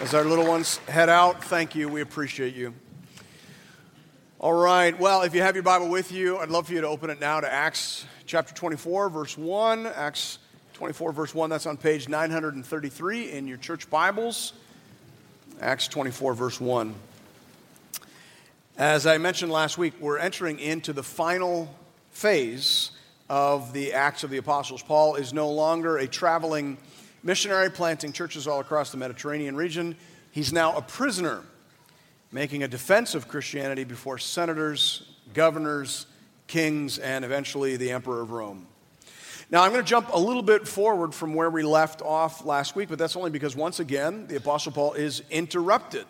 As our little ones head out, thank you. We appreciate you. All right. Well, if you have your Bible with you, I'd love for you to open it now to Acts chapter 24, verse 1. Acts 24, verse 1. That's on page 933 in your church Bibles. Acts 24, verse 1. As I mentioned last week, we're entering into the final phase of the Acts of the Apostles. Paul is no longer a traveling missionary planting churches all across the Mediterranean region. He's now a prisoner making a defense of Christianity before senators, governors, kings, and eventually the emperor of Rome. Now, I'm going to jump a little bit forward from where we left off last week, but that's only because once again, the Apostle Paul is interrupted.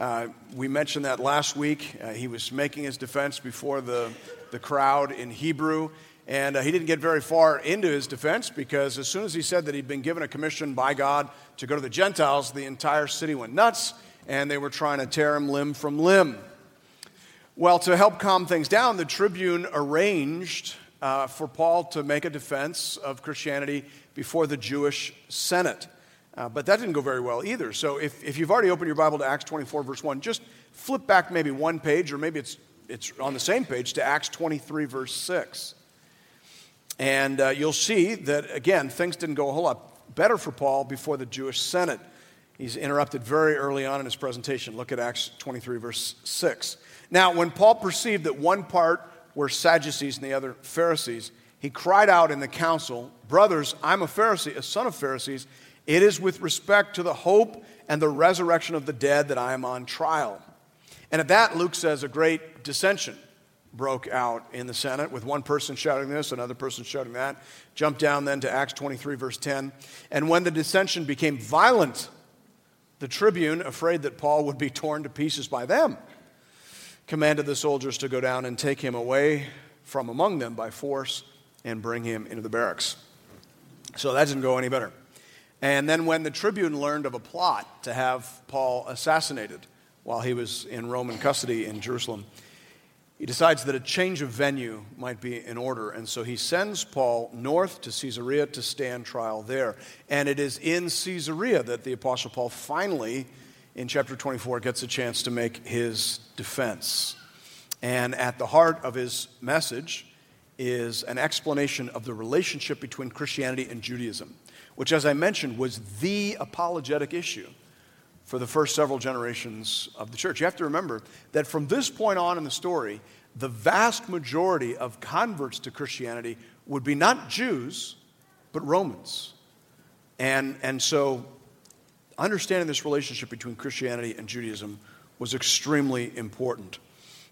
Uh, we mentioned that last week. Uh, he was making his defense before the, the crowd in Hebrew, and uh, he didn't get very far into his defense because as soon as he said that he'd been given a commission by God to go to the Gentiles, the entire city went nuts and they were trying to tear him limb from limb. Well, to help calm things down, the Tribune arranged uh, for Paul to make a defense of Christianity before the Jewish Senate. Uh, but that didn't go very well either. So if, if you've already opened your Bible to Acts 24, verse 1, just flip back maybe one page, or maybe it's, it's on the same page to Acts 23, verse 6. And uh, you'll see that, again, things didn't go a whole lot better for Paul before the Jewish Senate. He's interrupted very early on in his presentation. Look at Acts 23, verse 6. Now, when Paul perceived that one part were Sadducees and the other Pharisees, he cried out in the council, Brothers, I'm a Pharisee, a son of Pharisees. It is with respect to the hope and the resurrection of the dead that I am on trial. And at that, Luke says a great dissension broke out in the Senate with one person shouting this, another person shouting that. Jump down then to Acts 23, verse 10. And when the dissension became violent, the tribune, afraid that Paul would be torn to pieces by them, commanded the soldiers to go down and take him away from among them by force and bring him into the barracks. So that didn't go any better. And then, when the tribune learned of a plot to have Paul assassinated while he was in Roman custody in Jerusalem, he decides that a change of venue might be in order, and so he sends Paul north to Caesarea to stand trial there. And it is in Caesarea that the Apostle Paul finally, in chapter 24, gets a chance to make his defense. And at the heart of his message is an explanation of the relationship between Christianity and Judaism, which, as I mentioned, was the apologetic issue for the first several generations of the church. You have to remember that from this point on in the story, the vast majority of converts to Christianity would be not Jews, but Romans. And, and so, understanding this relationship between Christianity and Judaism was extremely important.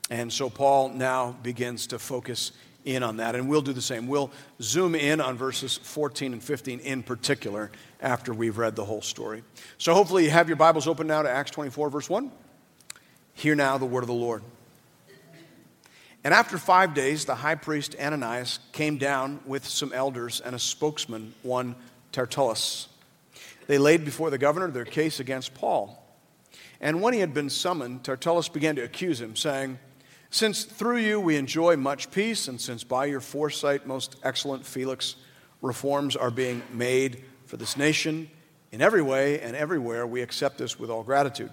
And so, Paul now begins to focus in on that. And we'll do the same. We'll zoom in on verses 14 and 15 in particular after we've read the whole story. So hopefully you have your Bibles open now to Acts 24, verse 1. Hear now the word of the Lord. And after five days, the high priest Ananias came down with some elders and a spokesman, one Tertullus. They laid before the governor their case against Paul. And when he had been summoned, Tertullus began to accuse him, saying, since through you we enjoy much peace, and since by your foresight, most excellent Felix, reforms are being made for this nation, in every way and everywhere we accept this with all gratitude.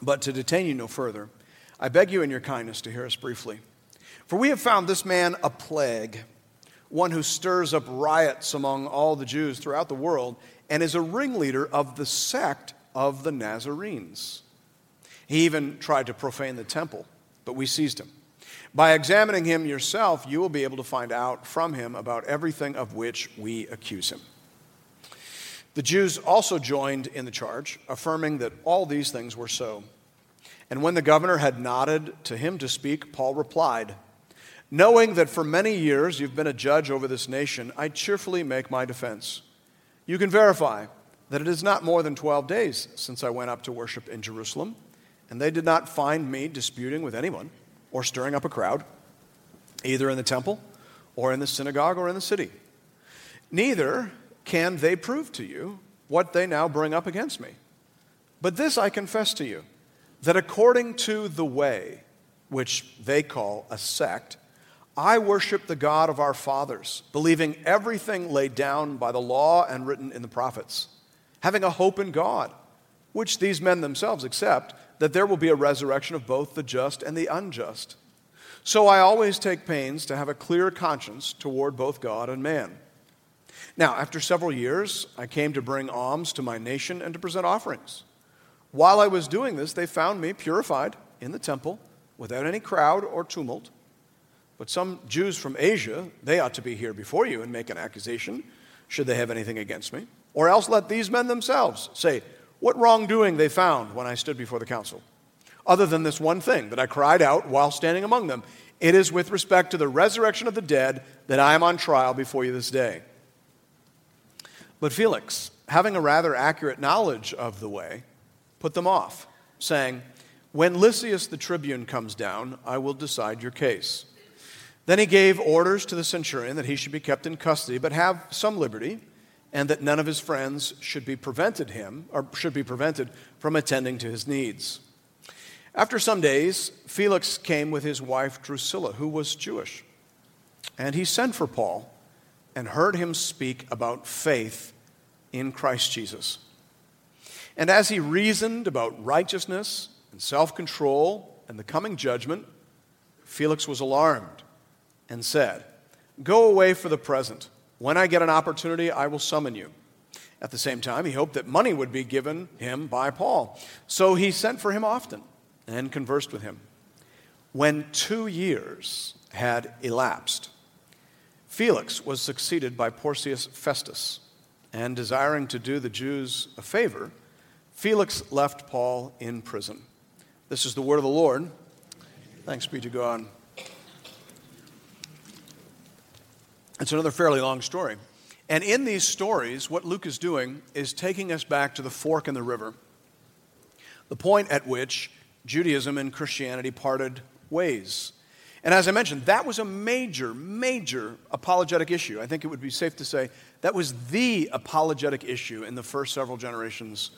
But to detain you no further, I beg you in your kindness to hear us briefly. For we have found this man a plague, one who stirs up riots among all the Jews throughout the world, and is a ringleader of the sect of the Nazarenes. He even tried to profane the temple but we seized him. By examining him yourself, you will be able to find out from him about everything of which we accuse him. The Jews also joined in the charge, affirming that all these things were so. And when the governor had nodded to him to speak, Paul replied, Knowing that for many years you've been a judge over this nation, I cheerfully make my defense. You can verify that it is not more than 12 days since I went up to worship in Jerusalem and they did not find me disputing with anyone or stirring up a crowd, either in the temple or in the synagogue or in the city. Neither can they prove to you what they now bring up against me. But this I confess to you that according to the way, which they call a sect, I worship the God of our fathers, believing everything laid down by the law and written in the prophets, having a hope in God which these men themselves accept, that there will be a resurrection of both the just and the unjust. So I always take pains to have a clear conscience toward both God and man. Now, after several years, I came to bring alms to my nation and to present offerings. While I was doing this, they found me purified in the temple without any crowd or tumult. But some Jews from Asia, they ought to be here before you and make an accusation, should they have anything against me. Or else let these men themselves say what wrongdoing they found when I stood before the council, other than this one thing that I cried out while standing among them. It is with respect to the resurrection of the dead that I am on trial before you this day. But Felix, having a rather accurate knowledge of the way, put them off, saying, When Lysias the tribune comes down, I will decide your case. Then he gave orders to the centurion that he should be kept in custody, but have some liberty, and that none of his friends should be prevented him, or should be prevented from attending to his needs. After some days, Felix came with his wife Drusilla, who was Jewish, and he sent for Paul and heard him speak about faith in Christ Jesus. And as he reasoned about righteousness and self control and the coming judgment, Felix was alarmed and said, Go away for the present. When I get an opportunity, I will summon you. At the same time, he hoped that money would be given him by Paul. So he sent for him often and conversed with him. When two years had elapsed, Felix was succeeded by Porcius Festus, and desiring to do the Jews a favor, Felix left Paul in prison. This is the word of the Lord. Thanks be to God. It's another fairly long story. And in these stories, what Luke is doing is taking us back to the fork in the river, the point at which Judaism and Christianity parted ways. And as I mentioned, that was a major, major apologetic issue. I think it would be safe to say that was the apologetic issue in the first several generations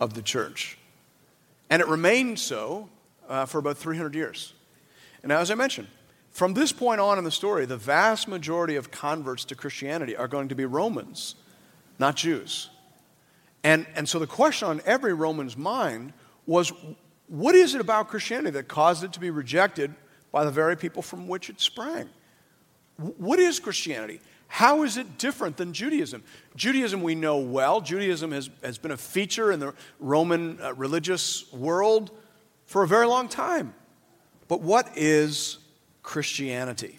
of the church. And it remained so uh, for about 300 years. And now, as I mentioned, from this point on in the story, the vast majority of converts to Christianity are going to be Romans, not Jews. And, and so the question on every Roman's mind was what is it about Christianity that caused it to be rejected by the very people from which it sprang. What is Christianity? How is it different than Judaism? Judaism we know well. Judaism has, has been a feature in the Roman uh, religious world for a very long time. But what is Christianity?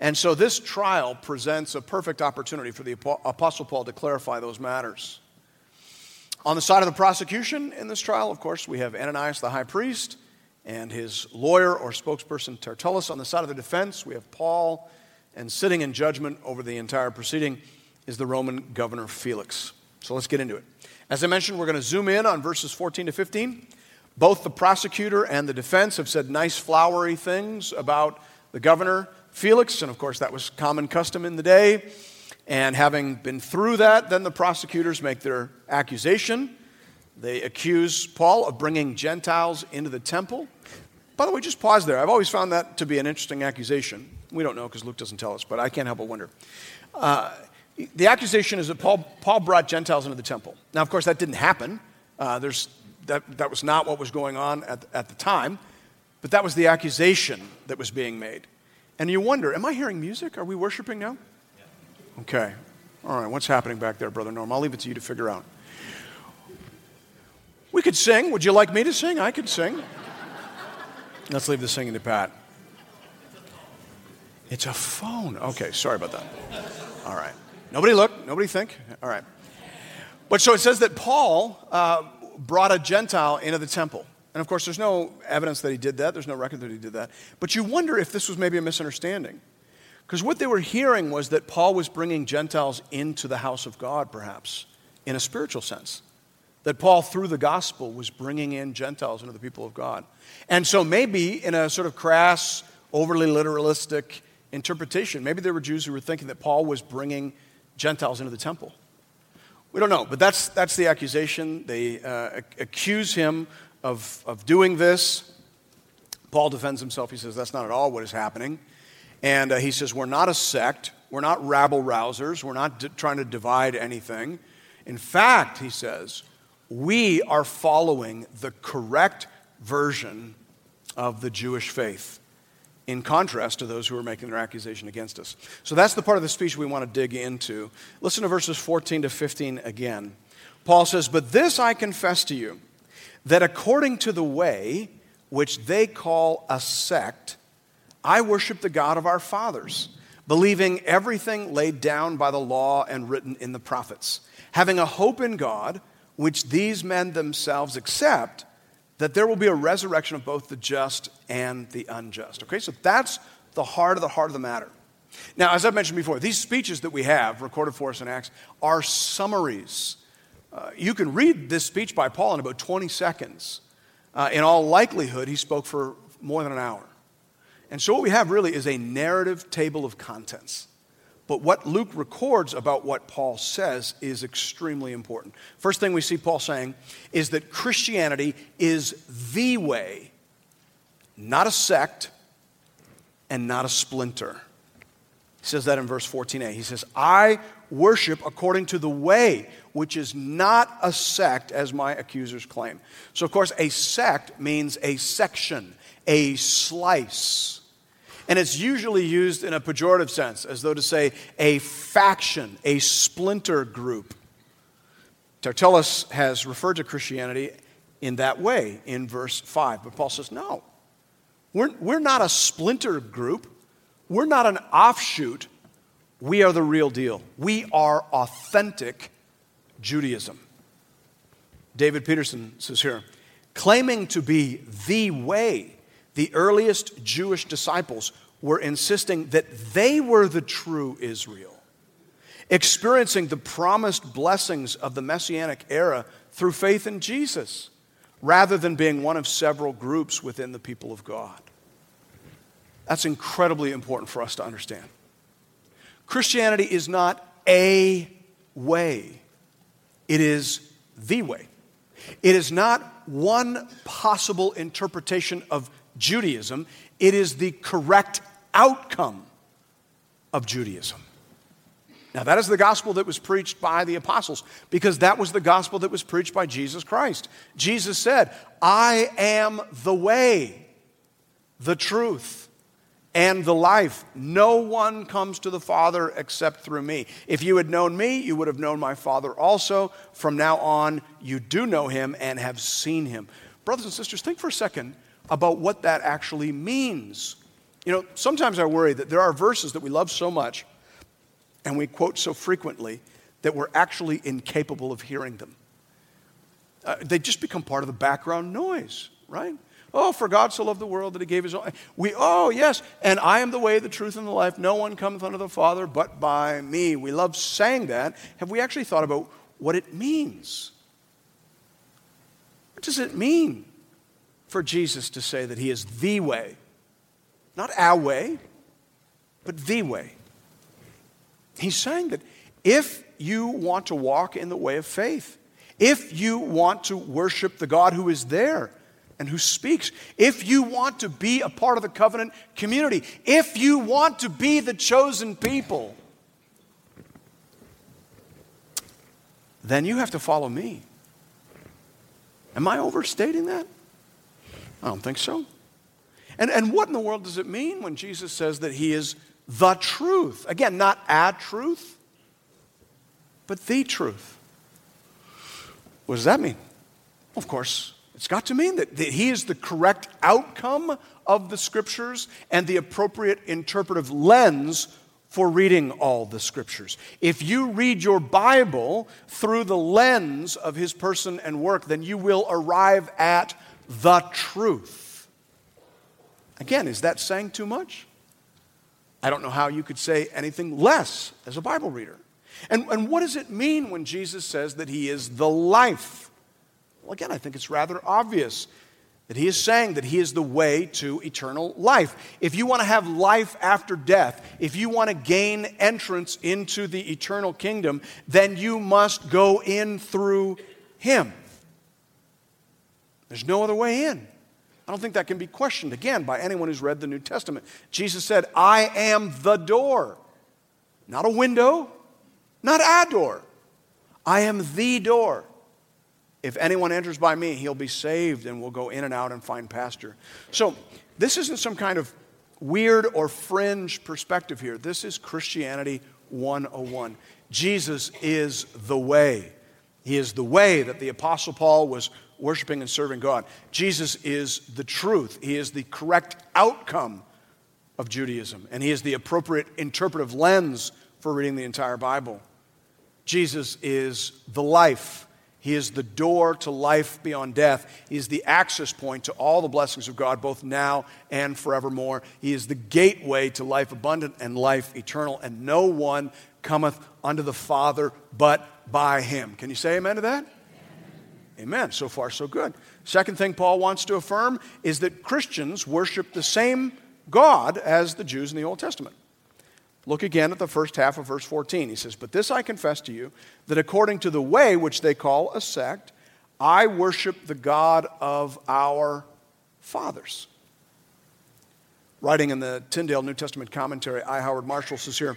And so this trial presents a perfect opportunity for the Apostle Paul to clarify those matters. On the side of the prosecution in this trial, of course, we have Ananias the high priest and his lawyer or spokesperson Tertullus. On the side of the defense, we have Paul, and sitting in judgment over the entire proceeding is the Roman governor Felix. So let's get into it. As I mentioned, we're going to zoom in on verses 14 to 15. Both the prosecutor and the defense have said nice, flowery things about the governor Felix, and of course, that was common custom in the day. And having been through that, then the prosecutors make their accusation. They accuse Paul of bringing Gentiles into the temple. By the way, just pause there. I've always found that to be an interesting accusation. We don't know because Luke doesn't tell us, but I can't help but wonder. Uh, the accusation is that Paul, Paul brought Gentiles into the temple. Now, of course, that didn't happen. Uh, there's, that, that was not what was going on at, at the time, but that was the accusation that was being made. And you wonder, am I hearing music? Are we worshiping now? Okay. All right, what's happening back there, Brother Norm? I'll leave it to you to figure out. We could sing. Would you like me to sing? I could sing. Let's leave the singing to Pat. It's a phone. Okay, sorry about that. All right. Nobody look. Nobody think. All right. But so it says that Paul uh, brought a Gentile into the temple. And of course, there's no evidence that he did that. There's no record that he did that. But you wonder if this was maybe a misunderstanding. Because what they were hearing was that Paul was bringing Gentiles into the house of God, perhaps, in a spiritual sense that Paul, through the gospel, was bringing in Gentiles into the people of God. And so, maybe in a sort of crass, overly literalistic interpretation, maybe there were Jews who were thinking that Paul was bringing Gentiles into the temple. We don't know, but that's, that's the accusation. They uh, accuse him of, of doing this. Paul defends himself. He says that's not at all what is happening. And uh, he says, We're not a sect. We're not rabble rousers. We're not d- trying to divide anything. In fact, he says, we are following the correct version of the Jewish faith, in contrast to those who are making their accusation against us. So that's the part of the speech we want to dig into. Listen to verses 14 to 15 again. Paul says, But this I confess to you, that according to the way which they call a sect, I worship the God of our fathers, believing everything laid down by the law and written in the prophets, having a hope in God, which these men themselves accept that there will be a resurrection of both the just and the unjust. Okay, so that's the heart of the heart of the matter. Now, as I've mentioned before, these speeches that we have recorded for us in Acts are summaries. Uh, you can read this speech by Paul in about 20 seconds. Uh, in all likelihood, he spoke for more than an hour. And so, what we have really is a narrative table of contents. But what Luke records about what Paul says is extremely important. First thing we see Paul saying is that Christianity is the way, not a sect and not a splinter. He says that in verse 14a. He says, I worship according to the way, which is not a sect, as my accusers claim. So, of course, a sect means a section, a slice. And it's usually used in a pejorative sense, as though to say a faction, a splinter group. Tertullus has referred to Christianity in that way in verse 5. But Paul says, no, we're, we're not a splinter group, we're not an offshoot. We are the real deal. We are authentic Judaism. David Peterson says here, claiming to be the way the earliest Jewish disciples were insisting that they were the true Israel, experiencing the promised blessings of the Messianic era through faith in Jesus, rather than being one of several groups within the people of God. That's incredibly important for us to understand. Christianity is not a way, it is the way. It is not one possible interpretation of Judaism, it is the correct outcome of Judaism. Now, that is the gospel that was preached by the apostles because that was the gospel that was preached by Jesus Christ. Jesus said, I am the way, the truth, and the life. No one comes to the Father except through me. If you had known me, you would have known my Father also. From now on, you do know him and have seen him. Brothers and sisters, think for a second about what that actually means. You know, sometimes I worry that there are verses that we love so much and we quote so frequently that we're actually incapable of hearing them. Uh, they just become part of the background noise, right? Oh, for God so loved the world that he gave his own. We, oh, yes, and I am the way, the truth, and the life. No one cometh unto the Father but by me. We love saying that. Have we actually thought about what it means? What does it mean for Jesus to say that he is the way. Not our way, but the way. He's saying that if you want to walk in the way of faith, if you want to worship the God who is there and who speaks, if you want to be a part of the covenant community, if you want to be the chosen people, then you have to follow me. Am I overstating that? I don't think so. And, and what in the world does it mean when Jesus says that he is the truth? Again, not a truth, but the truth. What does that mean? Of course, it's got to mean that, that he is the correct outcome of the scriptures and the appropriate interpretive lens for reading all the scriptures. If you read your Bible through the lens of his person and work, then you will arrive at the truth. Again, is that saying too much? I don't know how you could say anything less as a Bible reader. And, and what does it mean when Jesus says that he is the life? Well, again, I think it's rather obvious that he is saying that he is the way to eternal life. If you want to have life after death, if you want to gain entrance into the eternal kingdom, then you must go in through him. There's no other way in. I don't think that can be questioned again by anyone who's read the New Testament. Jesus said, I am the door. Not a window, not a door. I am the door. If anyone enters by me, he'll be saved and will go in and out and find pasture. So, this isn't some kind of weird or fringe perspective here. This is Christianity 101. Jesus is the way. He is the way that the Apostle Paul was worshiping and serving God. Jesus is the truth. He is the correct outcome of Judaism, and He is the appropriate interpretive lens for reading the entire Bible. Jesus is the life. He is the door to life beyond death. He is the access point to all the blessings of God, both now and forevermore. He is the gateway to life abundant and life eternal, and no one cometh unto the Father but by him. Can you say amen to that? Amen. So far, so good. Second thing Paul wants to affirm is that Christians worship the same God as the Jews in the Old Testament. Look again at the first half of verse 14. He says, But this I confess to you, that according to the way which they call a sect, I worship the God of our fathers. Writing in the Tyndale New Testament commentary, I. Howard Marshall says here,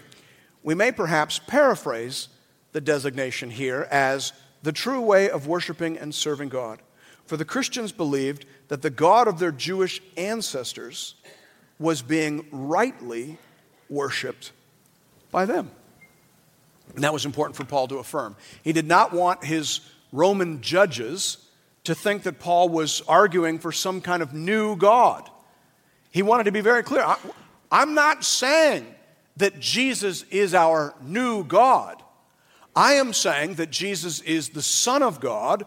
we may perhaps paraphrase the designation here as the true way of worshiping and serving God. For the Christians believed that the God of their Jewish ancestors was being rightly worshiped by them. And that was important for Paul to affirm. He did not want his Roman judges to think that Paul was arguing for some kind of new God. He wanted to be very clear. I'm not saying that Jesus is our new God. I am saying that Jesus is the Son of God,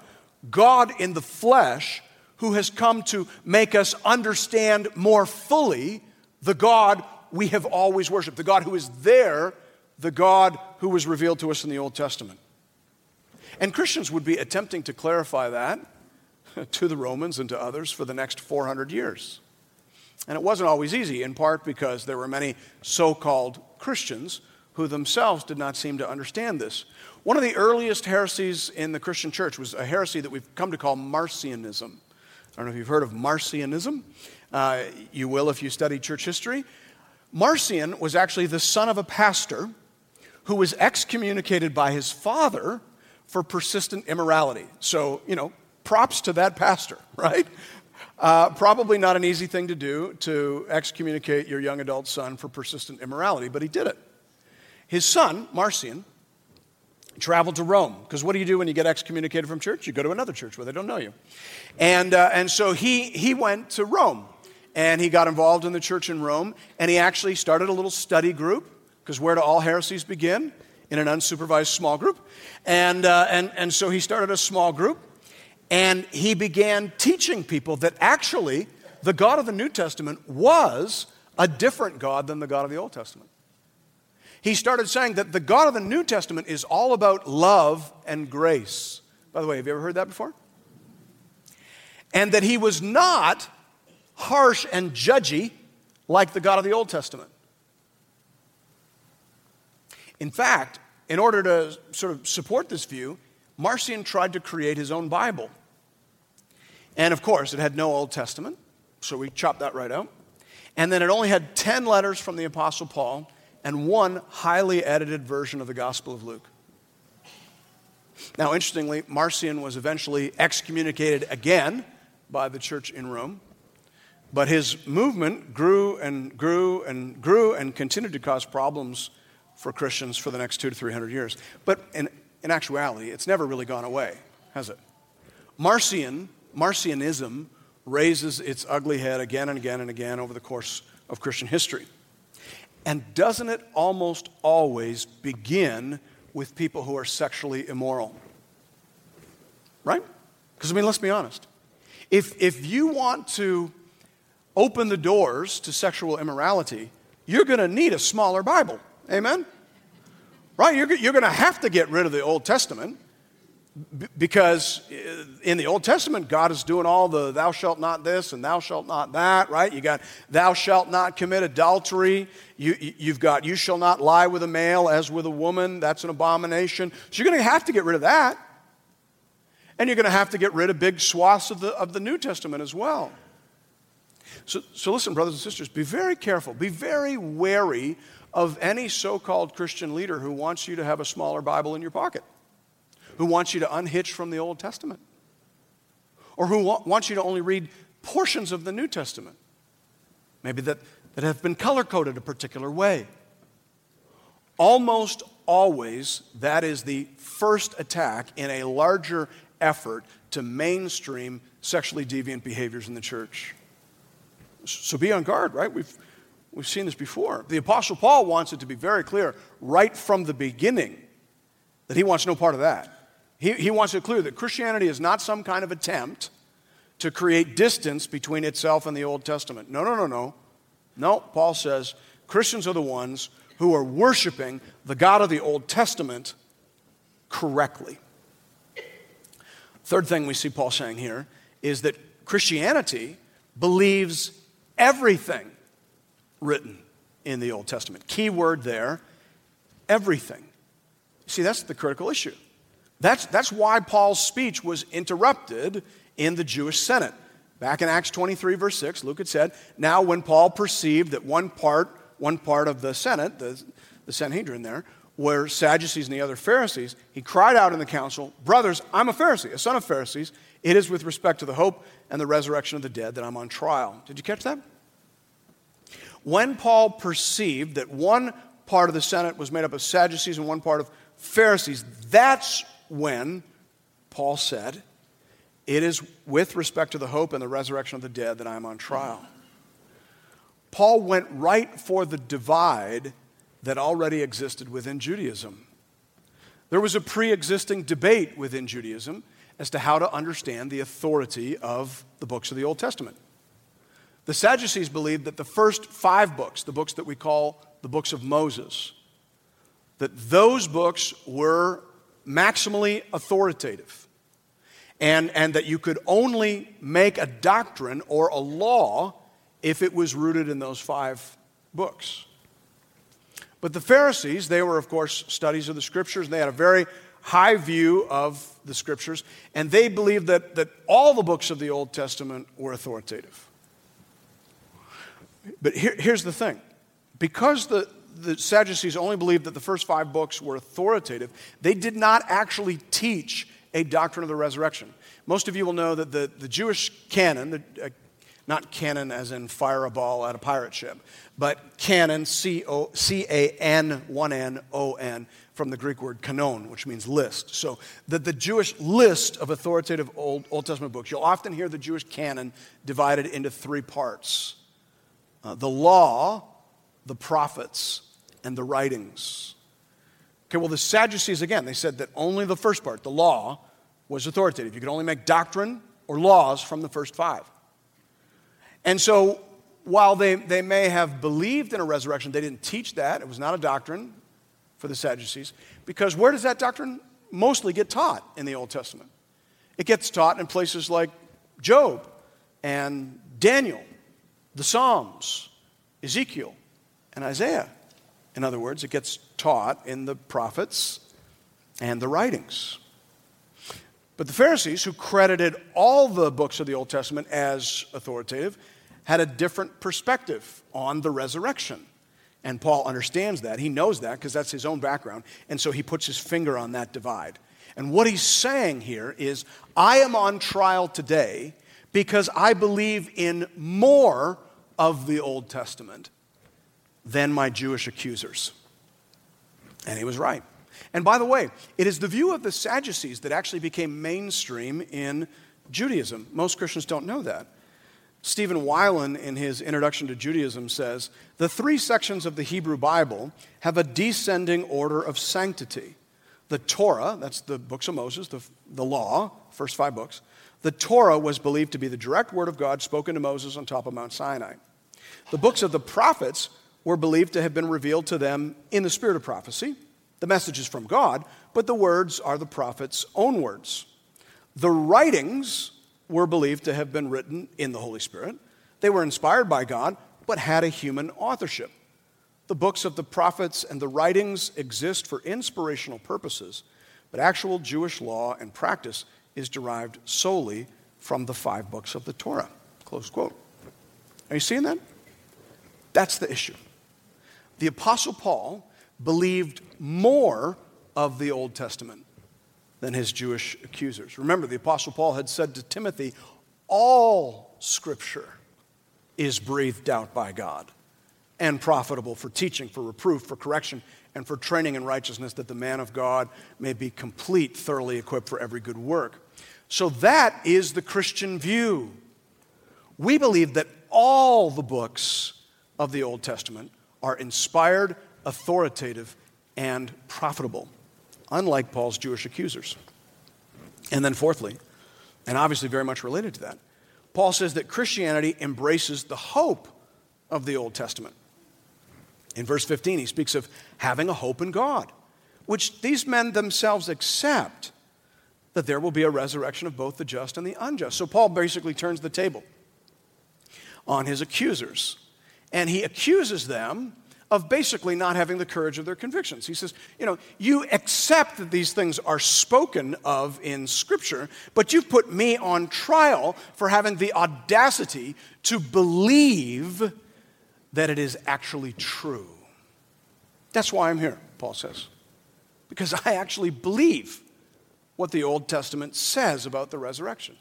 God in the flesh, who has come to make us understand more fully the God we have always worshiped, the God who is there, the God who was revealed to us in the Old Testament. And Christians would be attempting to clarify that to the Romans and to others for the next 400 years. And it wasn't always easy, in part because there were many so called Christians who themselves did not seem to understand this. One of the earliest heresies in the Christian church was a heresy that we've come to call Marcionism. I don't know if you've heard of Marcionism. Uh, you will if you study church history. Marcion was actually the son of a pastor who was excommunicated by his father for persistent immorality. So, you know, props to that pastor, right? Uh, probably not an easy thing to do to excommunicate your young adult son for persistent immorality, but he did it. His son, Marcion, traveled to Rome. Because what do you do when you get excommunicated from church? You go to another church where they don't know you. And, uh, and so he, he went to Rome and he got involved in the church in Rome and he actually started a little study group. Because where do all heresies begin? In an unsupervised small group. And, uh, and, and so he started a small group and he began teaching people that actually the God of the New Testament was a different God than the God of the Old Testament. He started saying that the God of the New Testament is all about love and grace. By the way, have you ever heard that before? And that he was not harsh and judgy like the God of the Old Testament. In fact, in order to sort of support this view, Marcion tried to create his own Bible. And of course, it had no Old Testament, so we chopped that right out. And then it only had 10 letters from the Apostle Paul and one highly edited version of the Gospel of Luke. Now, interestingly, Marcion was eventually excommunicated again by the church in Rome, but his movement grew and grew and grew and continued to cause problems for Christians for the next two to three hundred years. But in, in actuality, it's never really gone away, has it? Marcion Marcionism raises its ugly head again and again and again over the course of Christian history. And doesn't it almost always begin with people who are sexually immoral? Right? Because, I mean, let's be honest. If, if you want to open the doors to sexual immorality, you're going to need a smaller Bible. Amen? Right? You're, you're going to have to get rid of the Old Testament because uh, in the Old Testament, God is doing all the thou shalt not this and thou shalt not that, right? You got thou shalt not commit adultery. You, you've got you shall not lie with a male as with a woman. That's an abomination. So you're going to have to get rid of that. And you're going to have to get rid of big swaths of the, of the New Testament as well. So, so listen, brothers and sisters, be very careful. Be very wary of any so called Christian leader who wants you to have a smaller Bible in your pocket who wants you to unhitch from the Old Testament. or who wa- wants you to only read portions of the New Testament, maybe that, that have been color coded a particular way. Almost always, that is the first attack in a larger effort to mainstream sexually deviant behaviors in the church. So be on guard, right? We've, we've seen this before. The Apostle Paul wants it to be very clear right from the beginning that he wants no part of that. He, he wants it clear that Christianity is not some kind of attempt to create distance between itself and the Old Testament. No, no, no, no. No, Paul says Christians are the ones who are worshiping the God of the Old Testament correctly. Third thing we see Paul saying here is that Christianity believes everything written in the Old Testament. Key word there everything. See, that's the critical issue. That's, that's why Paul's speech was interrupted in the Jewish Senate. Back in Acts 23, verse 6, Luke had said, Now, when Paul perceived that one part, one part of the Senate, the, the Sanhedrin there, were Sadducees and the other Pharisees, he cried out in the council, Brothers, I'm a Pharisee, a son of Pharisees. It is with respect to the hope and the resurrection of the dead that I'm on trial. Did you catch that? When Paul perceived that one part of the Senate was made up of Sadducees and one part of Pharisees, that's when Paul said, It is with respect to the hope and the resurrection of the dead that I am on trial. Paul went right for the divide that already existed within Judaism. There was a pre existing debate within Judaism as to how to understand the authority of the books of the Old Testament. The Sadducees believed that the first five books, the books that we call the books of Moses, that those books were maximally authoritative. And, and that you could only make a doctrine or a law if it was rooted in those five books. But the Pharisees, they were, of course, studies of the scriptures, and they had a very high view of the scriptures, and they believed that, that all the books of the Old Testament were authoritative. But here, here's the thing because the, the Sadducees only believed that the first five books were authoritative, they did not actually teach a doctrine of the resurrection. Most of you will know that the, the Jewish canon, the, uh, not canon as in fire a ball at a pirate ship, but canon, C A N, one N, O N, from the Greek word kanon, which means list. So, the, the Jewish list of authoritative Old, Old Testament books, you'll often hear the Jewish canon divided into three parts uh, the law, the prophets, and the writings. Okay, well, the Sadducees, again, they said that only the first part, the law, was authoritative. You could only make doctrine or laws from the first five. And so, while they, they may have believed in a resurrection, they didn't teach that. It was not a doctrine for the Sadducees. Because where does that doctrine mostly get taught in the Old Testament? It gets taught in places like Job and Daniel, the Psalms, Ezekiel, and Isaiah. In other words, it gets taught in the prophets and the writings. But the Pharisees, who credited all the books of the Old Testament as authoritative, had a different perspective on the resurrection. And Paul understands that. He knows that because that's his own background. And so he puts his finger on that divide. And what he's saying here is I am on trial today because I believe in more of the Old Testament than my Jewish accusers. And he was right. And by the way, it is the view of the Sadducees that actually became mainstream in Judaism. Most Christians don't know that. Stephen Wylen, in his introduction to Judaism, says the three sections of the Hebrew Bible have a descending order of sanctity. The Torah, that's the books of Moses, the, the law, first five books. The Torah was believed to be the direct word of God spoken to Moses on top of Mount Sinai. The books of the prophets were believed to have been revealed to them in the spirit of prophecy. The message is from God, but the words are the prophet's own words. The writings were believed to have been written in the Holy Spirit. They were inspired by God, but had a human authorship. The books of the prophets and the writings exist for inspirational purposes, but actual Jewish law and practice is derived solely from the five books of the Torah. Close quote. Are you seeing that? That's the issue. The Apostle Paul believed more of the Old Testament than his Jewish accusers. Remember, the Apostle Paul had said to Timothy, All scripture is breathed out by God and profitable for teaching, for reproof, for correction, and for training in righteousness, that the man of God may be complete, thoroughly equipped for every good work. So that is the Christian view. We believe that all the books of the Old Testament are inspired, authoritative, and profitable, unlike Paul's Jewish accusers. And then, fourthly, and obviously very much related to that, Paul says that Christianity embraces the hope of the Old Testament. In verse 15, he speaks of having a hope in God, which these men themselves accept that there will be a resurrection of both the just and the unjust. So Paul basically turns the table on his accusers, and he accuses them of basically not having the courage of their convictions. He says, You know, you accept that these things are spoken of in Scripture, but you've put me on trial for having the audacity to believe that it is actually true. That's why I'm here, Paul says, because I actually believe what the Old Testament says about the resurrection.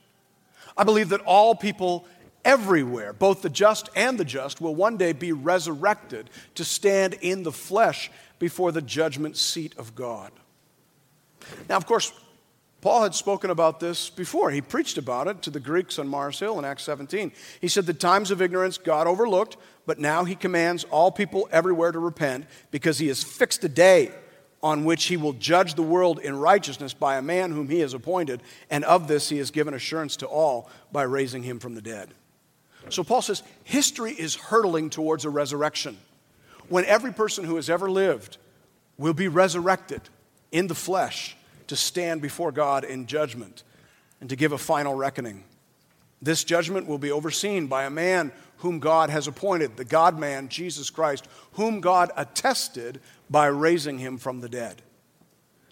I believe that all people everywhere, both the just and the just, will one day be resurrected to stand in the flesh before the judgment seat of God. Now, of course, Paul had spoken about this before. He preached about it to the Greeks on Mars Hill in Acts 17. He said, The times of ignorance God overlooked, but now he commands all people everywhere to repent because he has fixed a day on which he will judge the world in righteousness by a man whom he has appointed, and of this he has given assurance to all by raising him from the dead. So Paul says, history is hurtling towards a resurrection when every person who has ever lived will be resurrected in the flesh to stand before God in judgment and to give a final reckoning. This judgment will be overseen by a man whom God has appointed, the God man, Jesus Christ, whom God attested by raising him from the dead.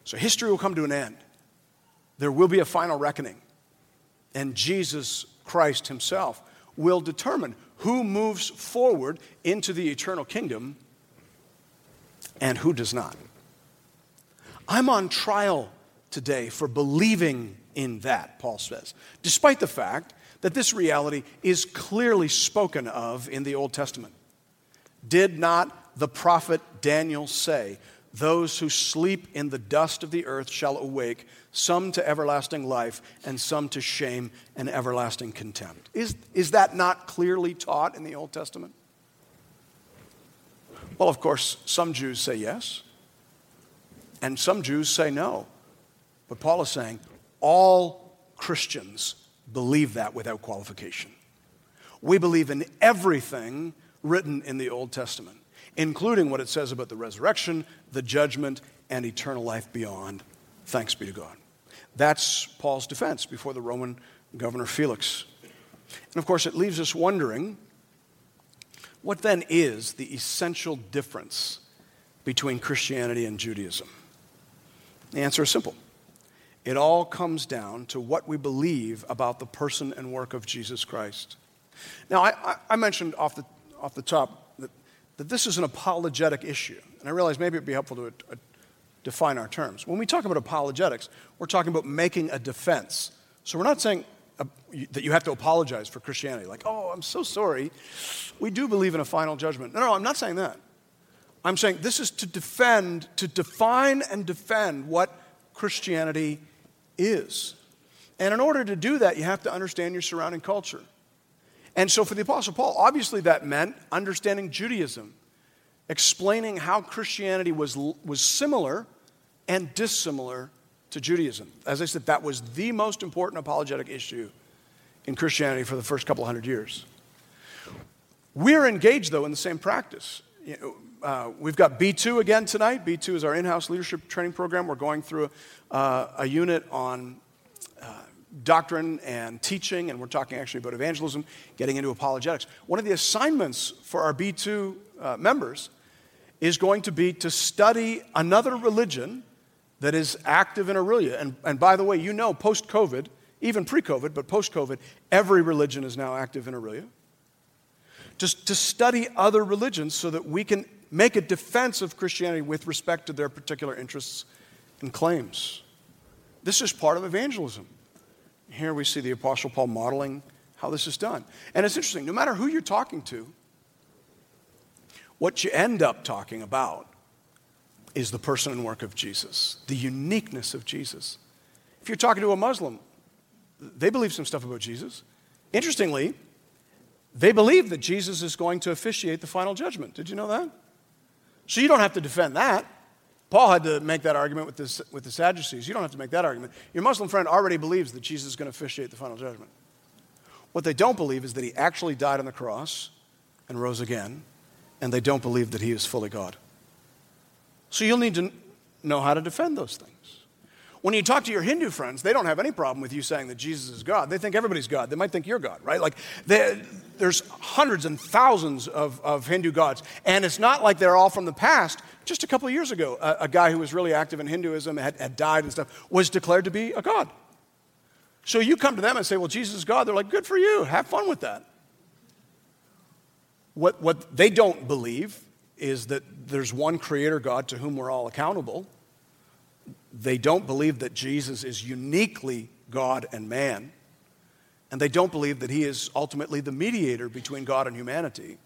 So history will come to an end. There will be a final reckoning. And Jesus Christ himself will determine who moves forward into the eternal kingdom and who does not. I'm on trial today for believing in that, Paul says, despite the fact that this reality is clearly spoken of in the Old Testament. Did not the prophet Daniel say, Those who sleep in the dust of the earth shall awake, some to everlasting life, and some to shame and everlasting contempt? Is, is that not clearly taught in the Old Testament? Well, of course, some Jews say yes, and some Jews say no. But Paul is saying all Christians believe that without qualification. We believe in everything written in the Old Testament, including what it says about the resurrection, the judgment, and eternal life beyond. Thanks be to God. That's Paul's defense before the Roman governor Felix. And of course, it leaves us wondering what then is the essential difference between Christianity and Judaism? The answer is simple it all comes down to what we believe about the person and work of Jesus Christ. Now, I, I mentioned off the, off the top that, this is an apologetic issue, and I realize maybe it would be helpful to uh, define our terms. When we talk about apologetics, we're talking about making a defense. So we're not saying uh, that you have to apologize for Christianity, like, oh, I'm so sorry. We do believe in a final judgment. No, no, I'm not saying that. I'm saying this is to defend, to define and defend what Christianity is. And in order to do that, you have to understand your surrounding culture. And so for the Apostle Paul, obviously that meant understanding Judaism, explaining how Christianity was, was similar and dissimilar to Judaism. As I said, that was the most important apologetic issue in Christianity for the first couple hundred years. We're engaged, though, in the same practice. Uh, we've got B2 again tonight. B2 is our in house leadership training program. We're going through uh, a unit on uh, doctrine and teaching, and we're talking actually about evangelism, getting into apologetics. One of the assignments for our B2 uh, members is going to be to study another religion that is active in Orillia. And, and by the way, you know, post COVID, even pre COVID, but post COVID, every religion is now active in Orillia. Just to study other religions so that we can make a defense of Christianity with respect to their particular interests and claims. This is part of evangelism. Here we see the Apostle Paul modeling how this is done. And it's interesting, no matter who you're talking to, what you end up talking about is the person and work of Jesus, the uniqueness of Jesus. If you're talking to a Muslim, they believe some stuff about Jesus. Interestingly, they believe that Jesus is going to officiate the final judgment. Did you know that? So you don't have to defend that. Paul had to make that argument with, this, with the Sadducees. You don't have to make that argument. Your Muslim friend already believes that Jesus is going to officiate the final judgment. What they don't believe is that he actually died on the cross and rose again, and they don't believe that he is fully God. So you'll need to know how to defend those things. When you talk to your Hindu friends, they don't have any problem with you saying that Jesus is God. They think everybody's God. They might think you're God, right? Like, there's hundreds and thousands of, of Hindu gods. And it's not like they're all from the past. Just a couple of years ago, a, a guy who was really active in Hinduism, had, had died and stuff, was declared to be a God. So you come to them and say, Well, Jesus is God. They're like, Good for you. Have fun with that. What, what they don't believe is that there's one creator God to whom we're all accountable they don't believe that Jesus is uniquely God and man. And they don't believe that he is ultimately the mediator between God and humanity.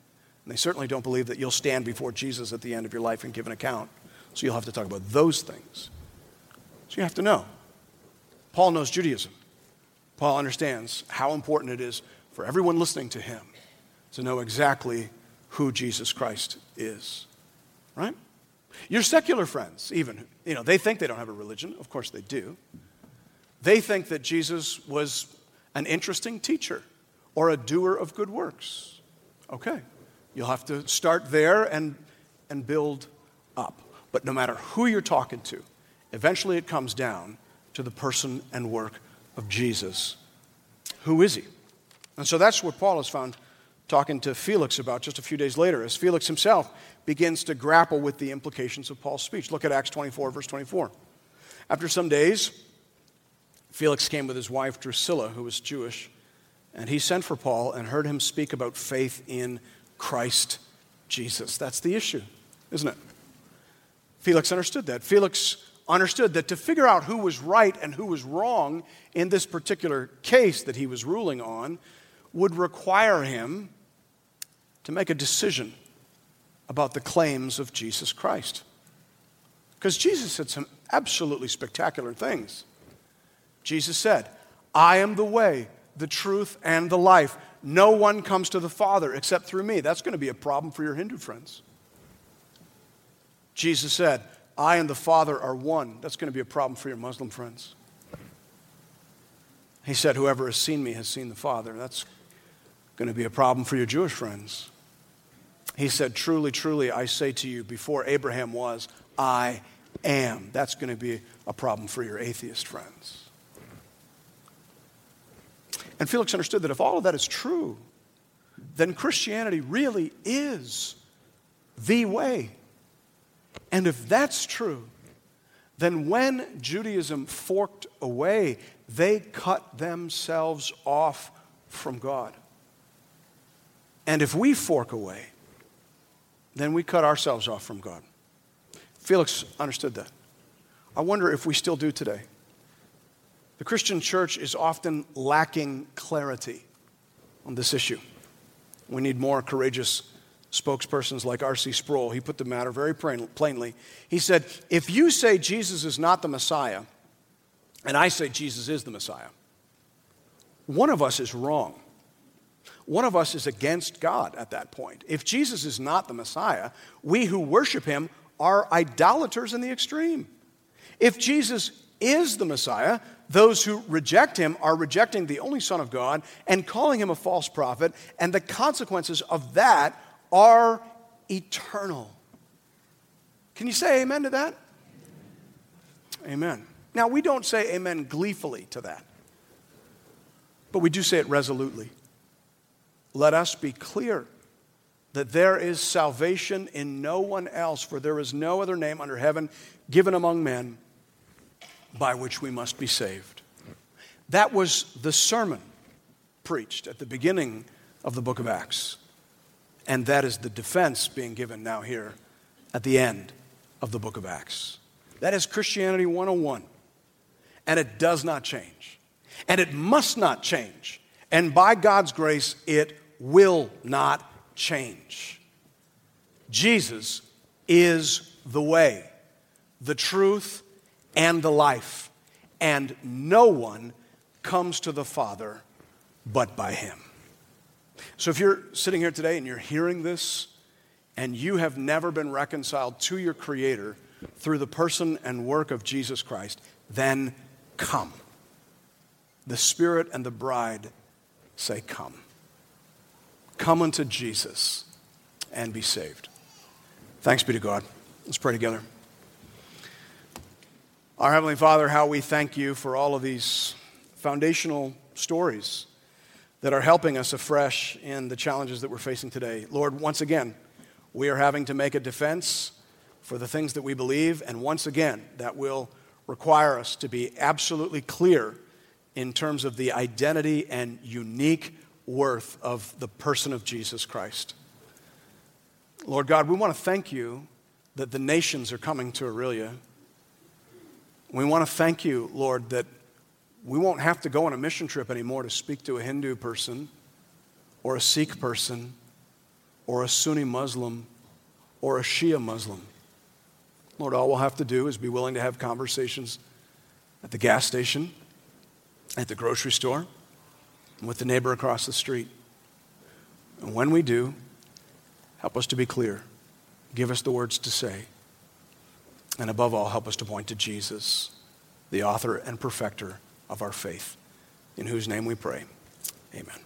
And they certainly don't believe that you'll stand before Jesus at the end of your life and give an account. So you'll have to talk about those things. So you have to know. Paul knows Judaism. Paul understands how important it is for everyone listening to him to know exactly who Jesus Christ is. Right? Your secular friends, even, you know, they think they don't have a religion. Of course they do. They think that Jesus was an interesting teacher or a doer of good works. Okay, you'll have to start there and, and build up. But no matter who you're talking to, eventually it comes down to the person and work of Jesus. Who is he? And so that's what Paul has found talking to Felix about just a few days later, as Felix himself begins to grapple with the implications of Paul's speech. Look at Acts 24, verse 24. After some days, Felix came with his wife Drusilla, who was Jewish, and he sent for Paul and heard him speak about faith in Christ Jesus. That's the issue, isn't it? Felix understood that. Felix understood that to figure out who was right and who was wrong in this particular case that he was ruling on would require him to make a decision about the claims of Jesus Christ. Because Jesus said some absolutely spectacular things. Jesus said, I am the way, the truth, and the life. No one comes to the Father except through me. That's going to be a problem for your Hindu friends. Jesus said, I and the Father are one. That's going to be a problem for your Muslim friends. He said, Whoever has seen me has seen the Father. That's going to be a problem for your Jewish friends. He said, Truly, truly, I say to you, before Abraham was, I am. That's going to be a problem for your atheist friends. And Felix understood that if all of that is true, then Christianity really is the way. And if that's true, then when Judaism forked away, they cut themselves off from God. And if we fork away, then we cut ourselves off from God. Felix understood that. I wonder if we still do today. The Christian church is often lacking clarity on this issue. We need more courageous spokespersons like R.C. Sproul. He put the matter very plainly. He said, If you say Jesus is not the Messiah, and I say Jesus is the Messiah, one of us is wrong one of us is against God at that point. If Jesus is not the Messiah, we who worship him are idolaters in the extreme. If Jesus is the Messiah, those who reject him are rejecting the only Son of God and calling him a false prophet, and the consequences of that are eternal. Can you say amen to that? Amen. Now, we don't say amen gleefully to that, but we do say it resolutely let us be clear that there is salvation in no one else, for there is no other name under heaven given among men by which we must be saved. That was the sermon preached at the beginning of the book of Acts. And that is the defense being given now here at the end of the book of Acts. That is Christianity 101. and it does not change. And it must not change. And by God's grace, it will not change. Jesus is the way, the truth, and the life. And no one comes to the Father but by him. So if you're sitting here today and you're hearing this, and you have never been reconciled to your Creator through the person and work of Jesus Christ, then come. The Spirit and the bride say, Come. Come unto Jesus and be saved. Thanks be to God. Let's pray together. Our Heavenly Father, how we thank you for all of these foundational stories that are helping us afresh in the challenges that we're facing today. Lord, once again, we are having to make a defense for the things that we believe, and once again, that will require us to be absolutely clear in terms of the identity and unique worth of the person of Jesus Christ. Lord God, we want to thank you that the nations are coming to Aurelia. We want to thank you, Lord, that we won't have to go on a mission trip anymore to speak to a Hindu person or a Sikh person or a Sunni Muslim or a Shia Muslim. Lord, all we'll have to do is be willing to have conversations at the gas station, at the grocery store, and with the neighbor across the street. And when we do, help us to be clear. Give us the words to say. And above all, help us to point to Jesus, the author and perfecter of our faith, in whose name we pray. Amen.